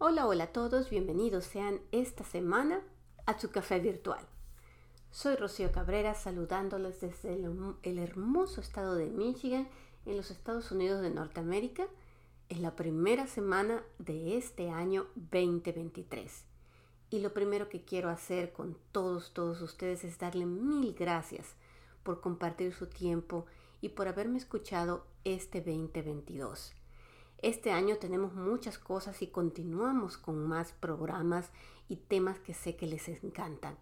Hola, hola a todos, bienvenidos sean esta semana a su café virtual. Soy Rocío Cabrera saludándoles desde el, hermoso estado de Michigan en los Estados Unidos de Norteamérica. Es la primera semana de este año 2023. Y lo primero que quiero hacer con todos, todos ustedes es darle mil gracias por compartir su tiempo y por haberme escuchado este 2022. Este año tenemos muchas cosas y continuamos con más programas y temas que sé que les encantan.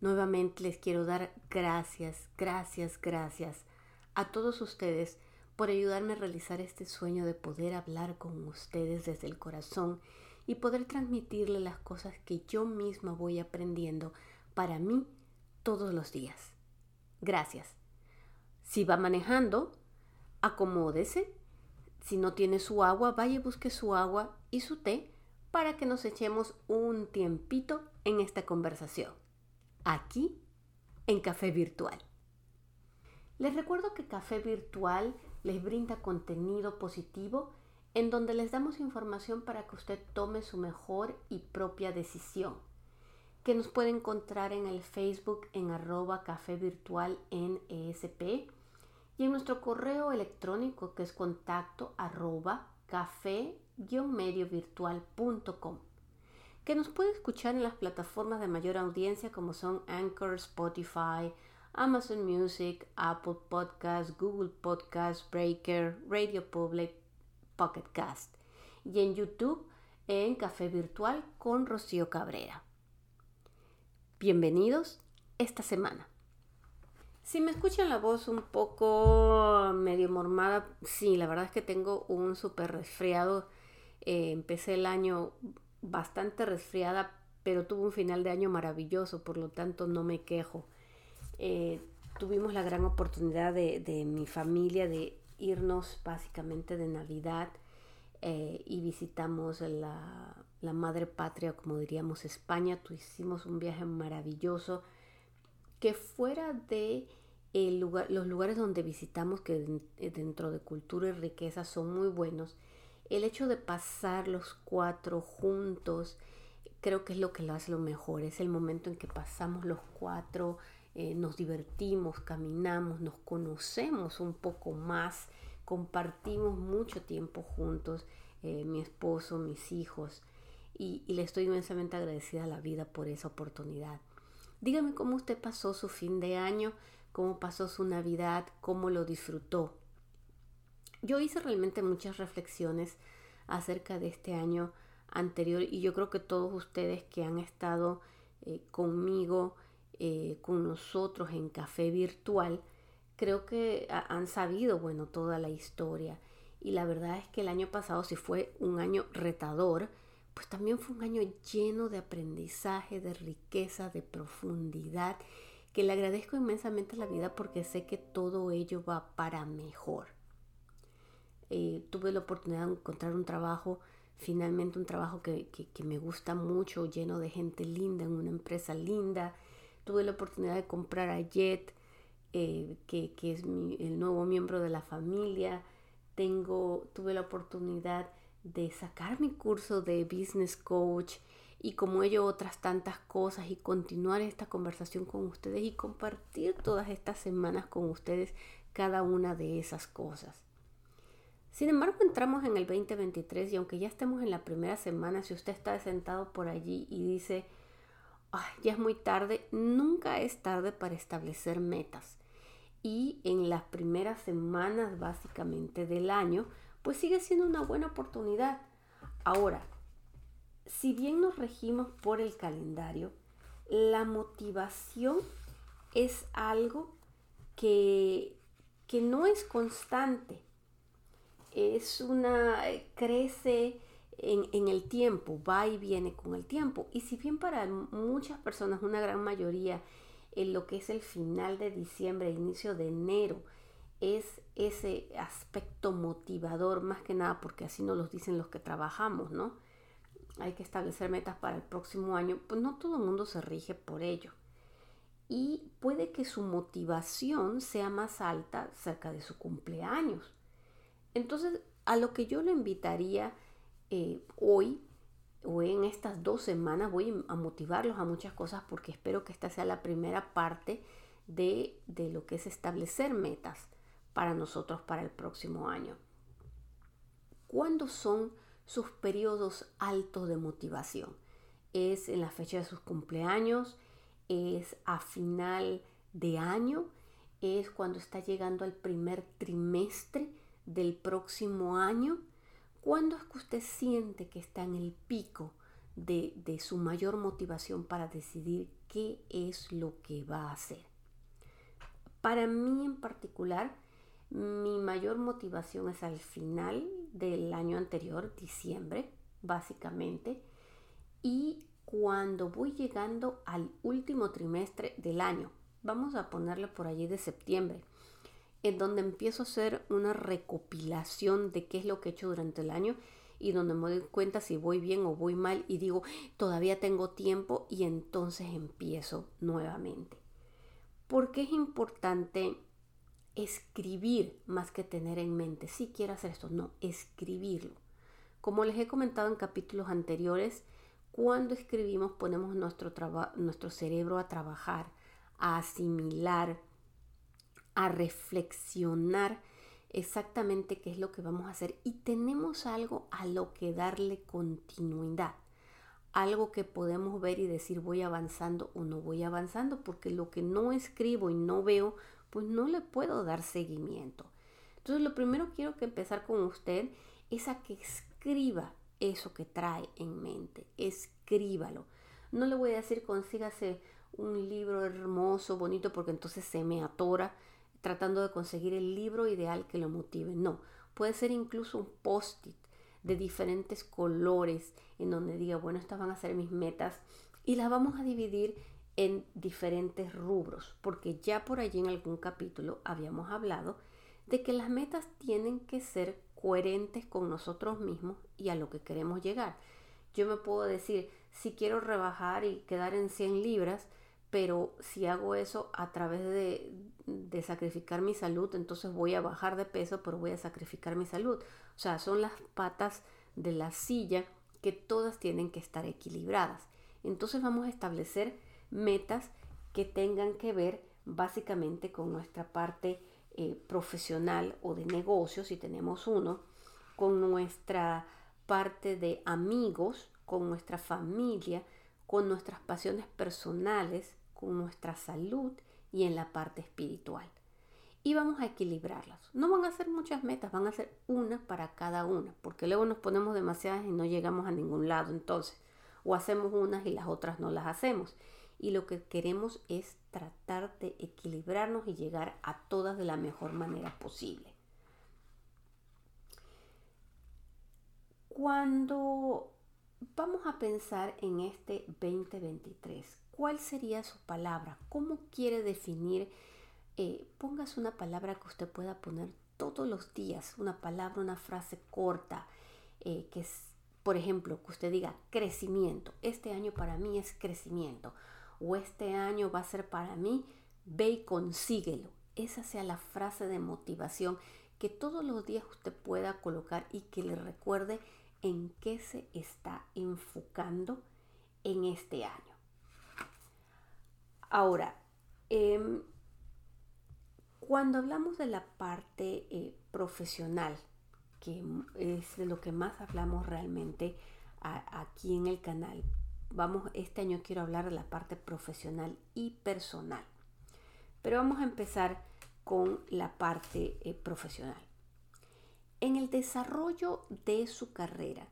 Nuevamente les quiero dar gracias, gracias, gracias a todos ustedes por ayudarme a realizar este sueño de poder hablar con ustedes desde el corazón y poder transmitirle las cosas que yo misma voy aprendiendo para mí todos los días. Gracias. Si va manejando, acomódese si no tiene su agua, vaya y busque su agua y su té para que nos echemos un tiempito en esta conversación. Aquí, en Café Virtual. Les recuerdo que Café Virtual les brinda contenido positivo en donde les damos información para que usted tome su mejor y propia decisión, que nos puede encontrar en el Facebook en arroba café virtual en ESP y en nuestro correo electrónico que es contacto arroba café-mediovirtual.com que nos puede escuchar en las plataformas de mayor audiencia como son Anchor, Spotify, Amazon Music, Apple Podcasts, Google Podcasts, Breaker, Radio Public, Pocket Cast y en YouTube en Café Virtual con Rocío Cabrera. Bienvenidos esta semana. Si me escuchan la voz un poco medio mormada, sí, la verdad es que tengo un súper resfriado. Eh, empecé el año bastante resfriada, pero tuve un final de año maravilloso, por lo tanto no me quejo. Eh, tuvimos la gran oportunidad de, mi familia de irnos básicamente de Navidad eh, y visitamos la, la, madre patria, como diríamos, España. Hicimos un viaje maravilloso que fuera de los lugares donde visitamos, que eh, dentro de cultura y riqueza son muy buenos, el hecho de pasar los cuatro juntos, creo que es lo que lo hace lo mejor. Es el momento en que pasamos los cuatro, eh, nos divertimos, caminamos, nos conocemos un poco más, compartimos mucho tiempo juntos, eh, mi esposo, mis hijos, y le estoy inmensamente agradecida a la vida por esa oportunidad. Dígame cómo usted pasó su fin de año, cómo pasó su Navidad, cómo lo disfrutó. Yo hice realmente muchas reflexiones acerca de este año anterior y yo creo que todos ustedes que han estado eh, conmigo, eh, con nosotros en café virtual, creo que han sabido, bueno, toda la historia. Y la verdad es que el año pasado sí fue un año retador, pues también fue un año lleno de aprendizaje, de riqueza, de profundidad, que le agradezco inmensamente la vida porque sé que todo ello va para mejor. Eh, tuve la oportunidad de encontrar un trabajo, finalmente un trabajo que, me gusta mucho, lleno de gente linda, en una empresa linda. Tuve la oportunidad de comprar a Jet, eh, que, es el nuevo miembro de la familia. Tengo, tuve la oportunidad de sacar mi curso de business coach y como ello otras tantas cosas y continuar esta conversación con ustedes y compartir todas estas semanas con ustedes cada una de esas cosas. Sin embargo, entramos en el 2023 y aunque ya estemos en la primera semana, si usted está sentado por allí y dice, ya es muy tarde, nunca es tarde para establecer metas. Y en las primeras semanas básicamente del año, pues sigue siendo una buena oportunidad. Ahora, si bien nos regimos por el calendario, la motivación es algo que, que no es constante. Es una, crece en, en, el tiempo, va y viene con el tiempo. Y si bien para muchas personas, una gran mayoría, en lo que es el final de diciembre, inicio de enero, es ese aspecto motivador, más que nada porque así nos lo dicen los que trabajamos, ¿no? Hay que establecer metas para el próximo año, pues no todo el mundo se rige por ello. Y puede que su motivación sea más alta cerca de su cumpleaños. Entonces, a lo que yo le invitaría eh, hoy dos semanas voy a motivarlos a muchas cosas porque espero que esta sea la primera parte de, de lo que es establecer metas para nosotros para el próximo año. ¿Cuándo son sus periodos altos de motivación? ¿Es en la fecha de sus cumpleaños? ¿Es a final de año? ¿Es cuando está llegando al primer trimestre del próximo año? ¿Cuándo es que usted siente que está en el pico de, de su mayor motivación para decidir qué es lo que va a hacer? Para mí en particular, mi mayor motivación es al final del año anterior, diciembre, básicamente, y cuando voy llegando al último trimestre del año, vamos a ponerle por allí de septiembre, en donde empiezo a hacer una recopilación de qué es lo que he hecho durante el año y donde me doy cuenta si voy bien o voy mal y digo, todavía tengo tiempo y entonces empiezo nuevamente. ¿Por qué es importante escribir más que tener en mente? Si quiero hacer esto, no, escribirlo. Como les he comentado en capítulos anteriores, cuando escribimos ponemos nuestro, nuestro cerebro a trabajar, a asimilar, a reflexionar exactamente qué es lo que vamos a hacer y tenemos algo a lo que darle continuidad algo que podemos ver y decir voy avanzando o no voy avanzando, porque lo que no escribo y no veo, pues no le puedo dar seguimiento. Entonces lo primero quiero que empezar con usted es a que escriba eso que trae en mente, escríbalo. No le voy a decir consígase un libro hermoso, bonito, porque entonces se me atora tratando de conseguir el libro ideal que lo motive. No, puede ser incluso un post-it de diferentes colores en donde diga, bueno, estas van a ser mis metas y las vamos a dividir en diferentes rubros, porque ya por allí en algún capítulo habíamos hablado de que las metas tienen que ser coherentes con nosotros mismos y a lo que queremos llegar. Yo me puedo decir, si quiero rebajar y quedar en 100 libras, pero si hago eso a través de, sacrificar mi salud, entonces voy a bajar de peso, pero voy a sacrificar mi salud. O sea, son las patas de la silla que todas tienen que estar equilibradas. Entonces vamos a establecer metas que tengan que ver básicamente con nuestra parte eh, profesional o de negocio, si tenemos uno, con nuestra parte de amigos, con nuestra familia, con nuestras pasiones personales, con nuestra salud y en la parte espiritual. Y vamos a equilibrarlas. No van a ser muchas metas, van a ser una para cada una, porque luego nos ponemos demasiadas y no llegamos a ningún lado entonces. O hacemos unas y las otras no las hacemos. Y lo que queremos es tratar de equilibrarnos y llegar a todas de la mejor manera posible. Cuando vamos a pensar en este 2023, ¿Cuál sería su palabra? ¿Cómo quiere definir? Eh, póngase una palabra que usted pueda poner todos los días, una palabra, una frase corta, eh, que es, por ejemplo, que usted diga crecimiento. Este año para mí es crecimiento. O este año va a ser para mí, ve y consíguelo. Esa sea la frase de motivación que todos los días usted pueda colocar y que le recuerde en qué se está enfocando en este año. Ahora, em, cuando hablamos de la parte eh, profesional, que es de lo que más hablamos realmente aquí en el canal, vamos, este año quiero hablar de la parte profesional y personal. Pero vamos a empezar con la parte eh, profesional. En el desarrollo de su carrera,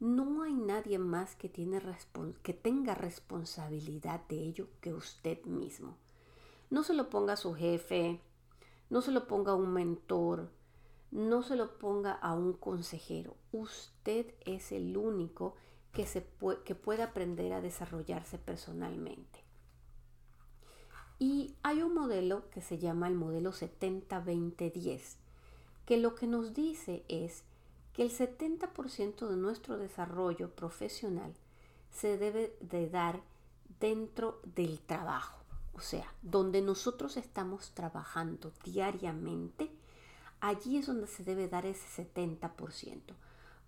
no hay nadie más que, tenga responsabilidad de ello que usted mismo. No se lo ponga a su jefe, no se lo ponga a un mentor, no se lo ponga a un consejero. Usted es el único que, puede, que puede aprender a desarrollarse personalmente. Y hay un modelo que se llama el modelo 70-20-10, que lo que nos dice es que el 70% de nuestro desarrollo profesional se debe de dar dentro del trabajo. O sea, donde nosotros estamos trabajando diariamente, allí es donde se debe dar ese 70%.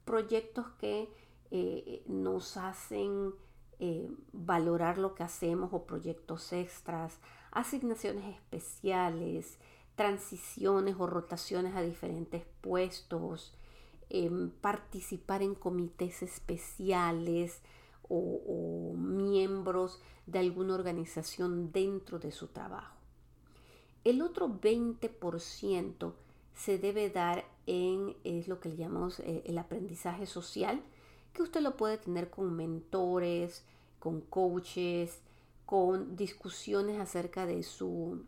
Proyectos que eh, nos hacen eh, valorar lo que hacemos o proyectos extras, asignaciones especiales, transiciones o rotaciones a diferentes puestos, em, participar en comités especiales o, miembros de alguna organización dentro de su trabajo. El otro 20% se debe dar en es lo que le llamamos eh, el aprendizaje social, que usted lo puede tener con mentores, con coaches, con discusiones acerca de, su,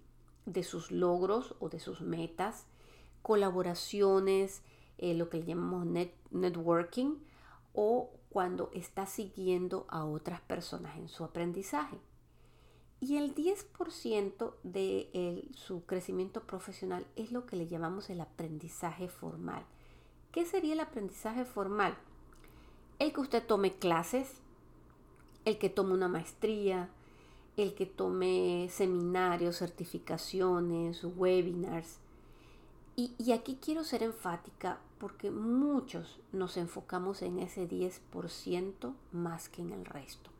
de sus logros o de sus metas, colaboraciones, eh, lo que le llamamos networking, o cuando está siguiendo a otras personas en su aprendizaje. Y el 10% de su crecimiento profesional es lo que le llamamos el aprendizaje formal. ¿Qué sería el aprendizaje formal? el que usted tome clases, el que tome una maestría, el que tome seminarios, certificaciones, webinars. Y, aquí quiero ser enfática porque muchos nos enfocamos en ese 10% más que en el resto.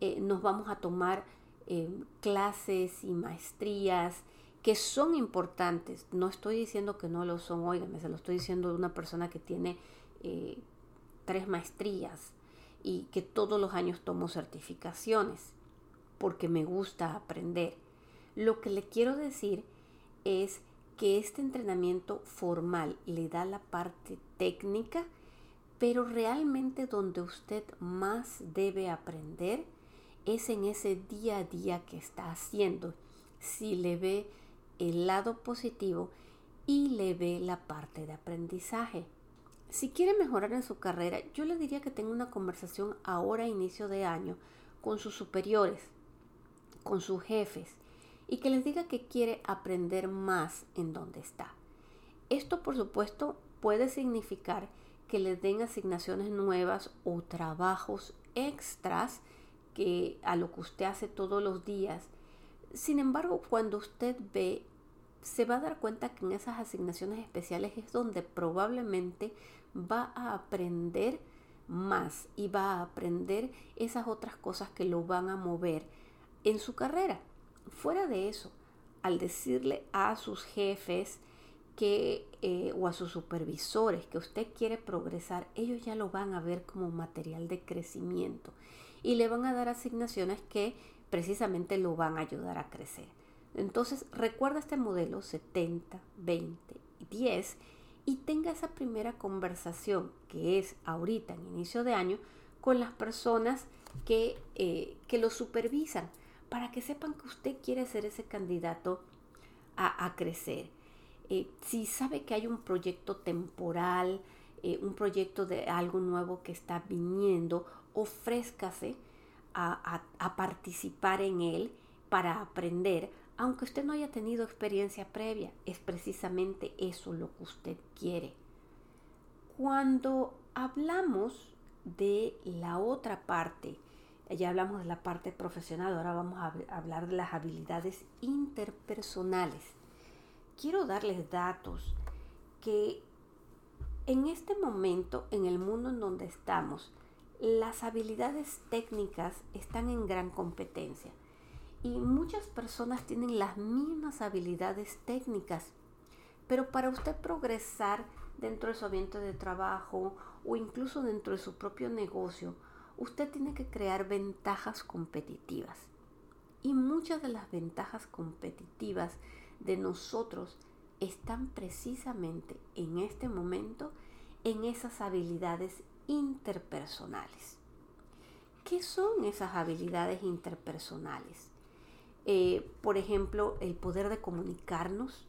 Eh, nos vamos a tomar eh, clases y maestrías que son importantes. No estoy diciendo que no lo son, oigan, se lo estoy diciendo de una persona que tiene eh, tres maestrías y que todos los años tomo certificaciones porque me gusta aprender. Lo que le quiero decir es que este entrenamiento formal le da la parte técnica, pero realmente donde usted más debe aprender es en ese día a día que está haciendo. Si le ve el lado positivo y le ve la parte de aprendizaje. Si quiere mejorar en su carrera, yo le diría que tenga una conversación ahora a inicio de año con sus superiores, con sus jefes, y que les diga que quiere aprender más en donde está. Esto, por supuesto, puede significar que le den asignaciones nuevas o trabajos extras que a lo que usted hace todos los días. Sin embargo, cuando usted ve se va a dar cuenta que en esas asignaciones especiales es donde probablemente va a aprender más y va a aprender esas otras cosas que lo van a mover en su carrera. Fuera de eso, al decirle a sus jefes que, eh, o a sus supervisores que usted quiere progresar, ellos ya lo van a ver como material de crecimiento y le van a dar asignaciones que precisamente lo van a ayudar a crecer. Entonces recuerda este modelo 70, 20 y 10 y tenga esa primera conversación que es ahorita en inicio de año con las personas que, eh, que lo supervisan para que sepan que usted quiere ser ese candidato a, crecer. Eh, si sabe que hay un proyecto temporal, eh, un proyecto de algo nuevo que está viniendo, ofrézcase a, a participar en él para aprender, aunque usted no haya tenido experiencia previa, es precisamente eso lo que usted quiere. Cuando hablamos de la otra parte, ya hablamos de la parte profesional, ahora vamos a hablar de las habilidades interpersonales. Quiero darles datos que en este momento, en el mundo en donde estamos, las habilidades técnicas están en gran competencia y muchas personas tienen las mismas habilidades técnicas, pero para usted progresar dentro de su ambiente de trabajo o incluso dentro de su propio negocio, usted tiene que crear ventajas competitivas. Y muchas de las ventajas competitivas de nosotros están precisamente en este momento en esas habilidades interpersonales. ¿Qué son esas habilidades interpersonales? Eh, por ejemplo, el poder de comunicarnos,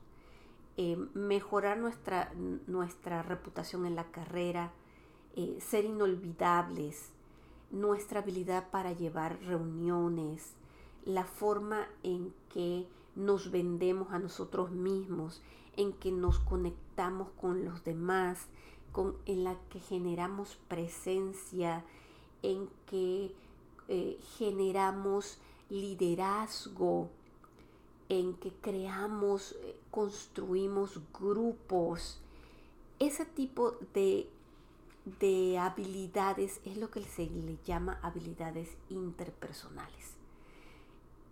eh, mejorar nuestra, nuestra reputación en la carrera, eh, ser inolvidables, nuestra habilidad para llevar reuniones, la forma en que nos vendemos a nosotros mismos, en que nos conectamos con los demás, con, en la que generamos presencia, en que generamos liderazgo, en que creamos, eh, construimos grupos, ese tipo de, de habilidades es lo que se le llama habilidades interpersonales.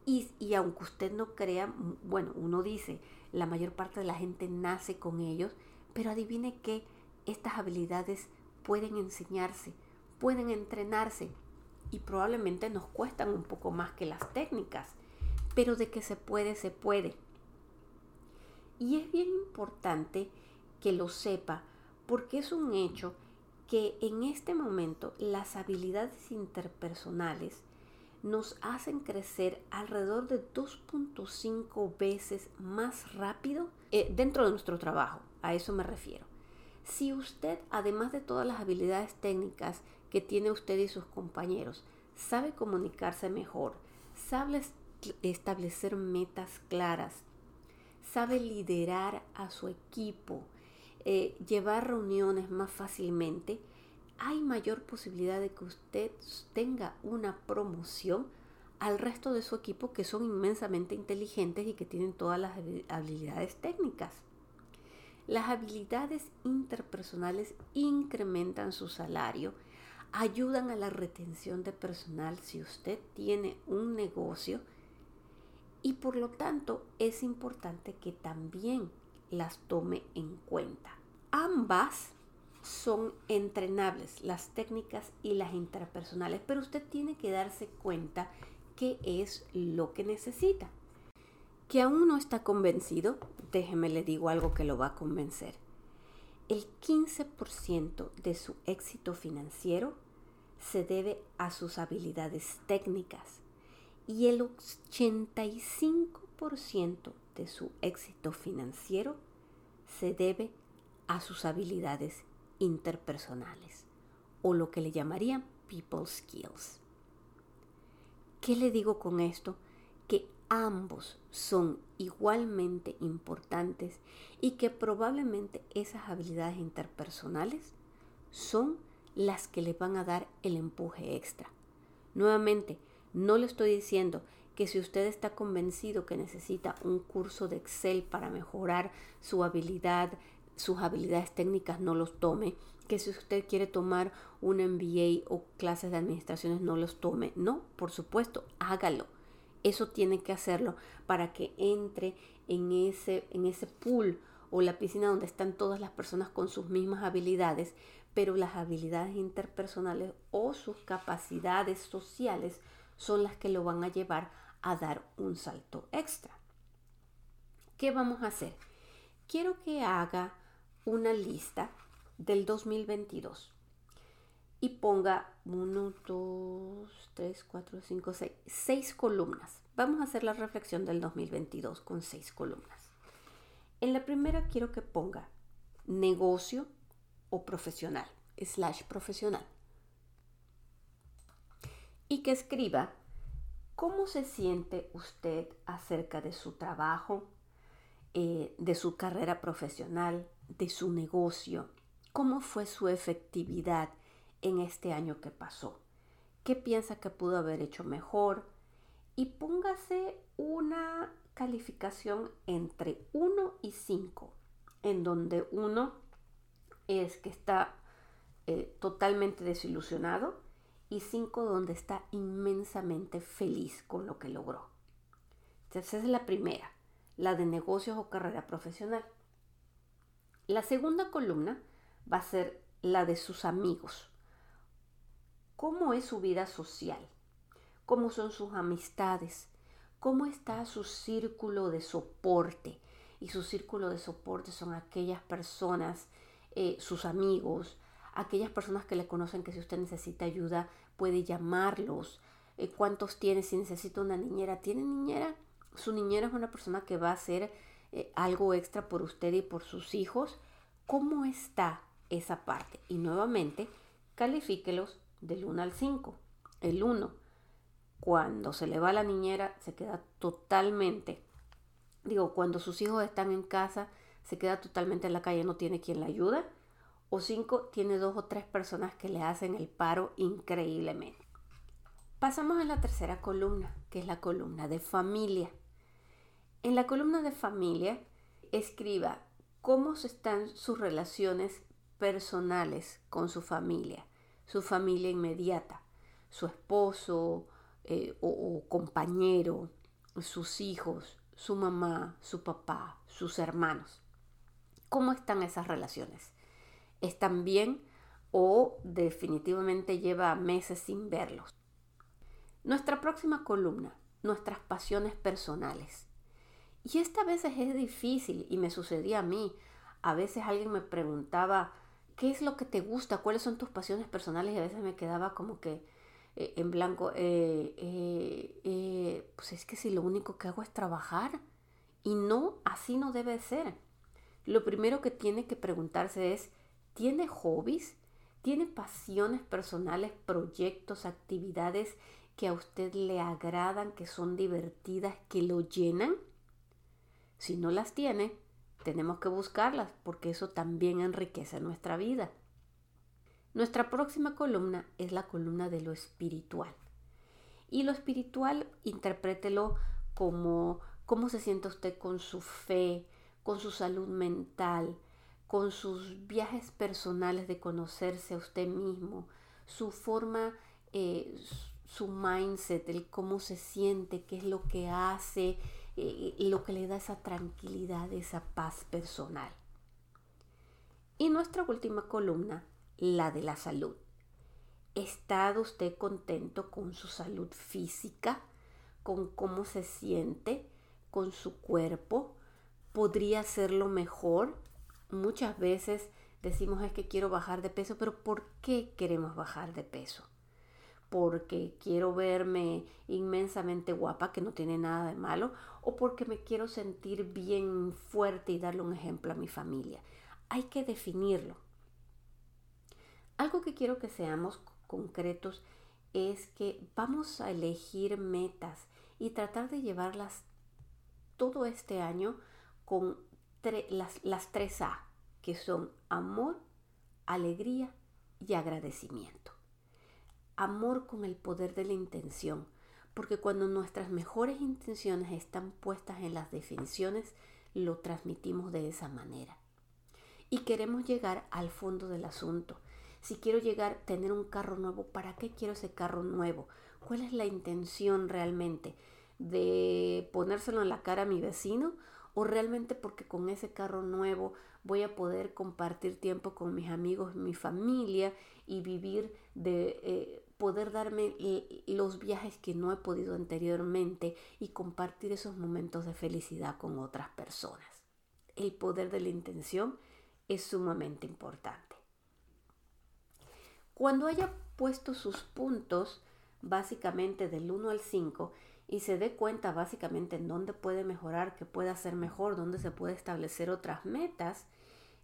Y, y, aunque usted no crea, bueno, uno dice, la mayor parte de la gente nace con ellos, pero adivine que estas habilidades pueden enseñarse, pueden entrenarse y probablemente nos cuestan un poco más que las técnicas, pero de que se puede, se puede. Y es bien importante que lo sepa porque es un hecho que en este momento las habilidades interpersonales nos hacen crecer alrededor de 2.5 veces más rápido eh, dentro de nuestro trabajo. A eso me refiero. Si usted, además de todas las habilidades técnicas que tiene usted y sus compañeros, sabe comunicarse mejor, sabe establecer metas claras, sabe liderar a su equipo, eh, llevar reuniones más fácilmente, hay mayor posibilidad de que usted tenga una promoción al resto de su equipo que son inmensamente inteligentes y que tienen todas las habilidades técnicas. Las habilidades interpersonales incrementan su salario, ayudan a la retención de personal si usted tiene un negocio y por lo tanto es importante que también las tome en cuenta. Ambas son entrenables, las técnicas y las interpersonales, pero usted tiene que darse cuenta qué es lo que necesita. Que aún no está convencido, déjeme le digo algo que lo va a convencer. El 15% de su éxito financiero se debe a sus habilidades técnicas y el 85% de su éxito financiero se debe a sus habilidades interpersonales o lo que le llamarían people skills. ¿Qué le digo con esto? Que ambos son igualmente importantes y que probablemente esas habilidades interpersonales son las que le van a dar el empuje extra. Nuevamente, no le estoy diciendo que si usted está convencido que necesita un curso de Excel para mejorar su habilidad sus habilidades técnicas no los tome, que si usted quiere tomar un MBA o clases de administraciones no los tome. No, por supuesto, hágalo. Eso tiene que hacerlo para que entre en ese, en ese pool o la piscina donde están todas las personas con sus mismas habilidades, pero las habilidades interpersonales o sus capacidades sociales son las que lo van a llevar a dar un salto extra. ¿Qué vamos a hacer? Quiero que haga una lista del 2022 y ponga 1, 2, 3, 4, 5, 6, 6 columnas. Vamos a hacer la reflexión del 2022 con 6 columnas. En la primera quiero que ponga negocio o profesional, slash profesional. Y que escriba cómo se siente usted acerca de su trabajo, eh, de su carrera profesional, de su negocio, cómo fue su efectividad en este año que pasó, qué piensa que pudo haber hecho mejor y póngase una calificación entre 1 y 5, en donde 1 es que está eh, totalmente desilusionado y 5 donde está inmensamente feliz con lo que logró. Entonces esa es la primera, la de negocios o carrera profesional. La segunda columna va a ser la de sus amigos. ¿Cómo es su vida social? ¿Cómo son sus amistades? ¿Cómo está su círculo de soporte? Y su círculo de soporte son aquellas personas, eh, sus amigos, aquellas personas que le conocen que si usted necesita ayuda puede llamarlos. Eh, ¿Cuántos tiene? Si necesita una niñera, ¿tiene niñera? Su niñera es una persona que va a ser eh, algo extra por usted y por sus hijos, ¿cómo está esa parte? Y nuevamente, califíquelos del 1 al 5. El 1, cuando se le va la niñera, se queda totalmente, digo, cuando sus hijos están en casa, se queda totalmente en la calle, no tiene quien la ayuda. O 5, tiene dos o tres personas que le hacen el paro increíblemente. Pasamos a la tercera columna, que es la columna de familia. En la columna de familia, escriba cómo están sus relaciones personales con su familia, su familia inmediata, su esposo eh, o compañero, sus hijos, su mamá, su papá, sus hermanos. ¿Cómo están esas relaciones? ¿Están bien o definitivamente lleva meses sin verlos? Nuestra próxima columna, nuestras pasiones personales. Y esta a veces es difícil y me sucedía a mí. A veces alguien me preguntaba, ¿qué es lo que te gusta? ¿Cuáles son tus pasiones personales? Y a veces me quedaba como que eh, en blanco, eh, eh, pues es que si lo único que hago es trabajar. Y no, así no debe ser. Lo primero que tiene que preguntarse es, ¿tiene hobbies? ¿Tiene pasiones personales, proyectos, actividades que a usted le agradan, que son divertidas, que lo llenan? Si no las tiene, tenemos que buscarlas porque eso también enriquece nuestra vida. Nuestra próxima columna es la columna de lo espiritual. Y lo espiritual, interprételo como cómo se siente usted con su fe, con su salud mental, con sus viajes personales de conocerse a usted mismo, su forma, eh, su mindset, el cómo se siente, qué es lo que hace, eh, lo que le da esa tranquilidad, esa paz personal. Y nuestra última columna, la de la salud. ¿Está usted contento con su salud física, con cómo se siente, con su cuerpo? ¿Podría hacerlo mejor? Muchas veces decimos es que quiero bajar de peso, pero ¿por qué queremos bajar de peso? porque quiero verme inmensamente guapa, que no tiene nada de malo, o porque me quiero sentir bien fuerte y darle un ejemplo a mi familia. Hay que definirlo. Algo que quiero que seamos concretos es que vamos a elegir metas y tratar de llevarlas todo este año con las, las tres A, que son amor, alegría y agradecimiento amor con el poder de la intención, porque cuando nuestras mejores intenciones están puestas en las definiciones, lo transmitimos de esa manera. Y queremos llegar al fondo del asunto. Si quiero llegar a tener un carro nuevo, ¿para qué quiero ese carro nuevo? ¿Cuál es la intención realmente? ¿De ponérselo en la cara a mi vecino? ¿O realmente porque con ese carro nuevo voy a poder compartir tiempo con mis amigos, mi familia y vivir de eh, poder darme los viajes que no he podido anteriormente y compartir esos momentos de felicidad con otras personas. El poder de la intención es sumamente importante. Cuando haya puesto sus puntos, básicamente del 1 al 5, y se dé cuenta básicamente en dónde puede mejorar, qué puede hacer mejor, dónde se puede establecer otras metas,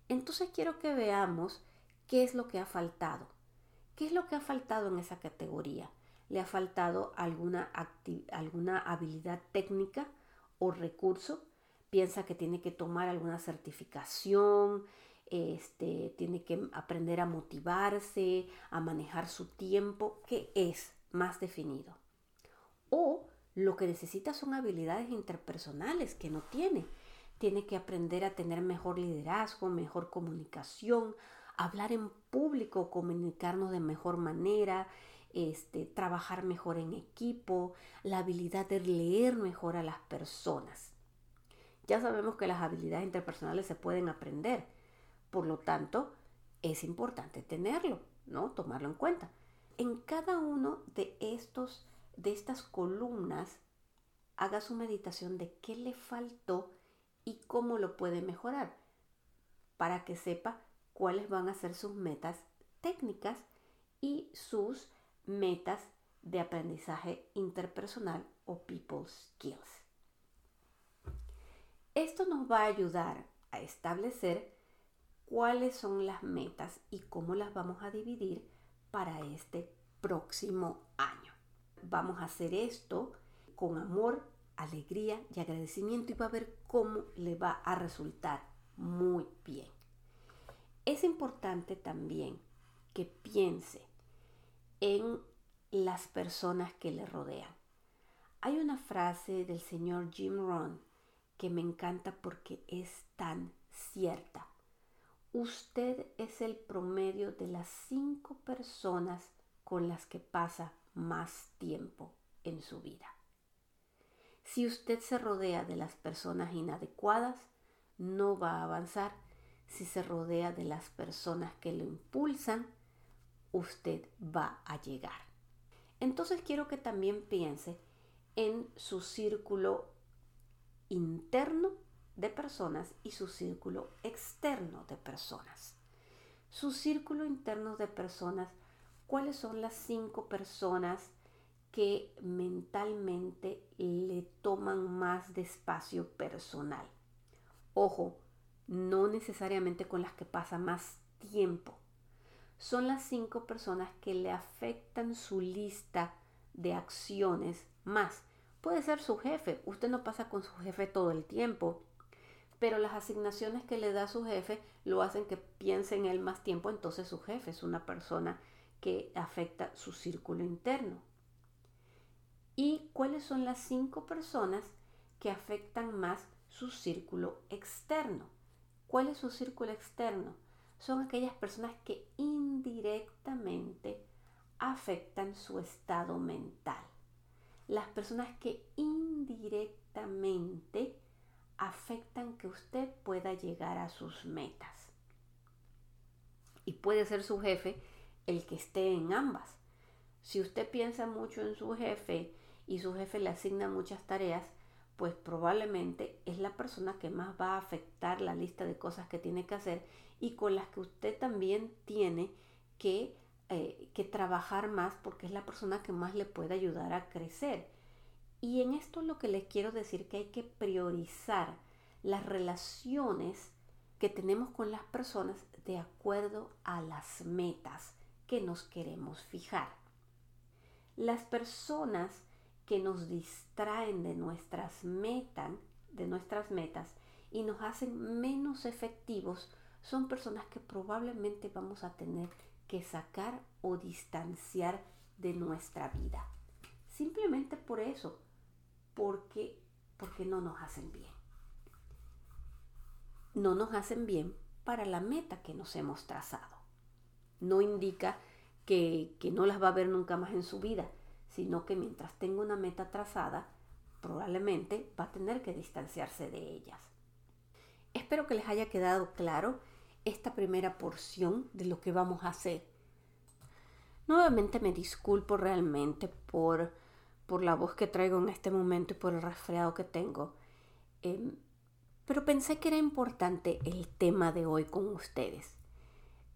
entonces quiero que veamos qué es lo que ha faltado ¿Qué es lo que ha faltado en esa categoría? ¿Le ha faltado alguna, alguna habilidad técnica o recurso? Piensa que tiene que tomar alguna certificación, este, tiene que aprender a motivarse, a manejar su tiempo. ¿Qué es más definido? O lo que necesita son habilidades interpersonales que no tiene. Tiene que aprender a tener mejor liderazgo, mejor comunicación, hablar en público, comunicarnos de mejor manera, este, trabajar mejor en equipo, la habilidad de leer mejor a las personas. Ya sabemos que las habilidades interpersonales se pueden aprender, por lo tanto, es importante tenerlo, ¿no? Tomarlo en cuenta. En cada uno de estos de estas columnas haga su meditación de qué le faltó y cómo lo puede mejorar para que sepa cuáles van a ser sus metas técnicas y sus metas de aprendizaje interpersonal o people skills. Esto nos va a ayudar a establecer cuáles son las metas y cómo las vamos a dividir para este próximo año. Vamos a hacer esto con amor, alegría y agradecimiento y va a ver cómo le va a resultar muy bien. Es importante también que piense en las personas que le rodean. Hay una frase del señor Jim Rohn que me encanta porque es tan cierta. usted es el promedio de las cinco personas con las que pasa más tiempo en su vida. Si usted se rodea de las personas inadecuadas, no va a avanzar. Si se rodea de las personas que lo impulsan, usted va a llegar. Entonces quiero que también piense en su círculo interno de personas y su círculo externo de personas. Su círculo interno de personas, ¿cuáles son las cinco personas que mentalmente le toman más espacio personal? Ojo, no necesariamente con las que pasa más tiempo. Son las cinco personas que le afectan su lista de acciones más. Puede ser su jefe. Usted no pasa con su jefe todo el tiempo pero las asignaciones que le da su jefe lo hacen que piense en él más tiempo, entonces su jefe es una persona que afecta su círculo interno. ¿Y cuáles son las cinco personas que afectan más su círculo externo? ¿Cuál es su círculo externo? Son aquellas personas que indirectamente afectan su estado mental. Las personas que indirectamente afectan que usted pueda llegar a sus metas. Y puede ser su jefe el que esté en ambas. Si usted piensa mucho en su jefe y su jefe le asigna muchas tareas, pues probablemente es la persona que más va a afectar la lista de cosas que tiene que hacer y con las que usted también tiene que, eh, que trabajar más porque es la persona que más le puede ayudar a crecer. Y en esto lo que les quiero decir que hay que priorizar las relaciones que tenemos con las personas de acuerdo a las metas que nos queremos fijar. Las personas que nos distraen de nuestras metas, de nuestras metas y nos hacen menos efectivos son personas que probablemente vamos a tener que sacar o distanciar de nuestra vida. Simplemente por eso, porque, porque no nos hacen bien. No nos hacen bien para la meta que nos hemos trazado. No indica que, que no las va a ver nunca más en su vida, sino que mientras tenga una meta trazada, probablemente va a tener que distanciarse de ellas. Espero que les haya quedado claro esta primera porción de lo que vamos a hacer. Nuevamente me disculpo realmente por por la voz que traigo en este momento y por el resfriado que tengo. Em, pero pensé que era importante el tema de hoy con ustedes.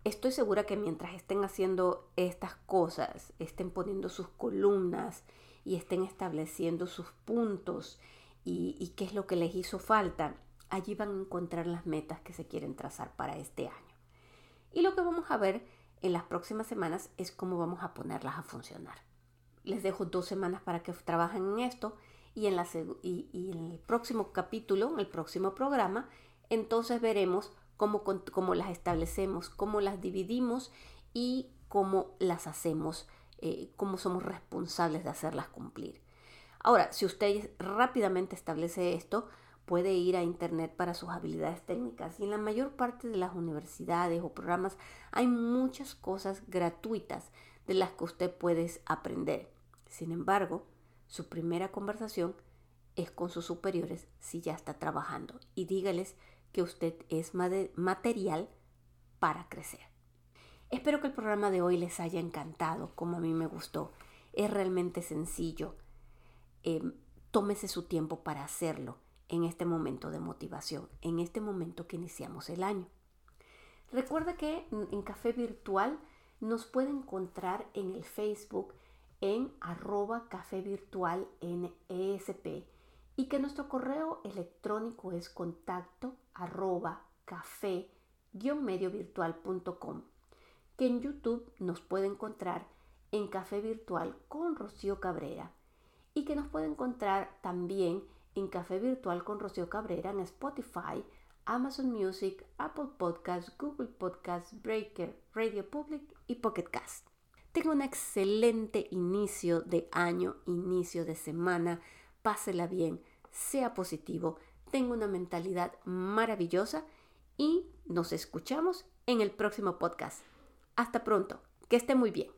Estoy segura que mientras estén haciendo estas cosas, estén poniendo sus columnas y estén estableciendo sus puntos y, qué es lo que les hizo falta, allí van a encontrar las metas que se quieren trazar para este año. Y lo que vamos a ver en las próximas semanas es cómo vamos a ponerlas a funcionar les dejo dos semanas para que trabajen en esto y en, la, y, en el próximo capítulo, en el próximo programa, entonces veremos cómo, las establecemos, cómo las dividimos y cómo las hacemos, eh, cómo somos responsables de hacerlas cumplir. Ahora, si usted rápidamente establece esto, puede ir a Internet para sus habilidades técnicas y en la mayor parte de las universidades o programas hay muchas cosas gratuitas de las que usted puede aprender. Sin embargo, su primera conversación es con sus superiores si ya está trabajando y dígales que usted es material para crecer. Espero que el programa de hoy les haya encantado como a mí me gustó. Es realmente sencillo. Em, tómese su tiempo para hacerlo en este momento de motivación, en este momento que iniciamos el año. Recuerda que en Café Virtual nos puede encontrar en el Facebook en arroba café virtual NESP y que nuestro correo electrónico es contacto arroba café mediovirtual.com que en YouTube nos puede encontrar en Café Virtual con Rocío Cabrera y que nos puede encontrar también en Café Virtual con Rocío Cabrera en Spotify, Amazon Music, Apple Podcasts, Google Podcasts, Breaker, Radio Public y Pocket Cast. Tenga un excelente inicio de año, inicio de semana. Pásela bien, sea positivo, tenga una mentalidad maravillosa y nos escuchamos en el próximo podcast. Hasta pronto, que esté muy bien.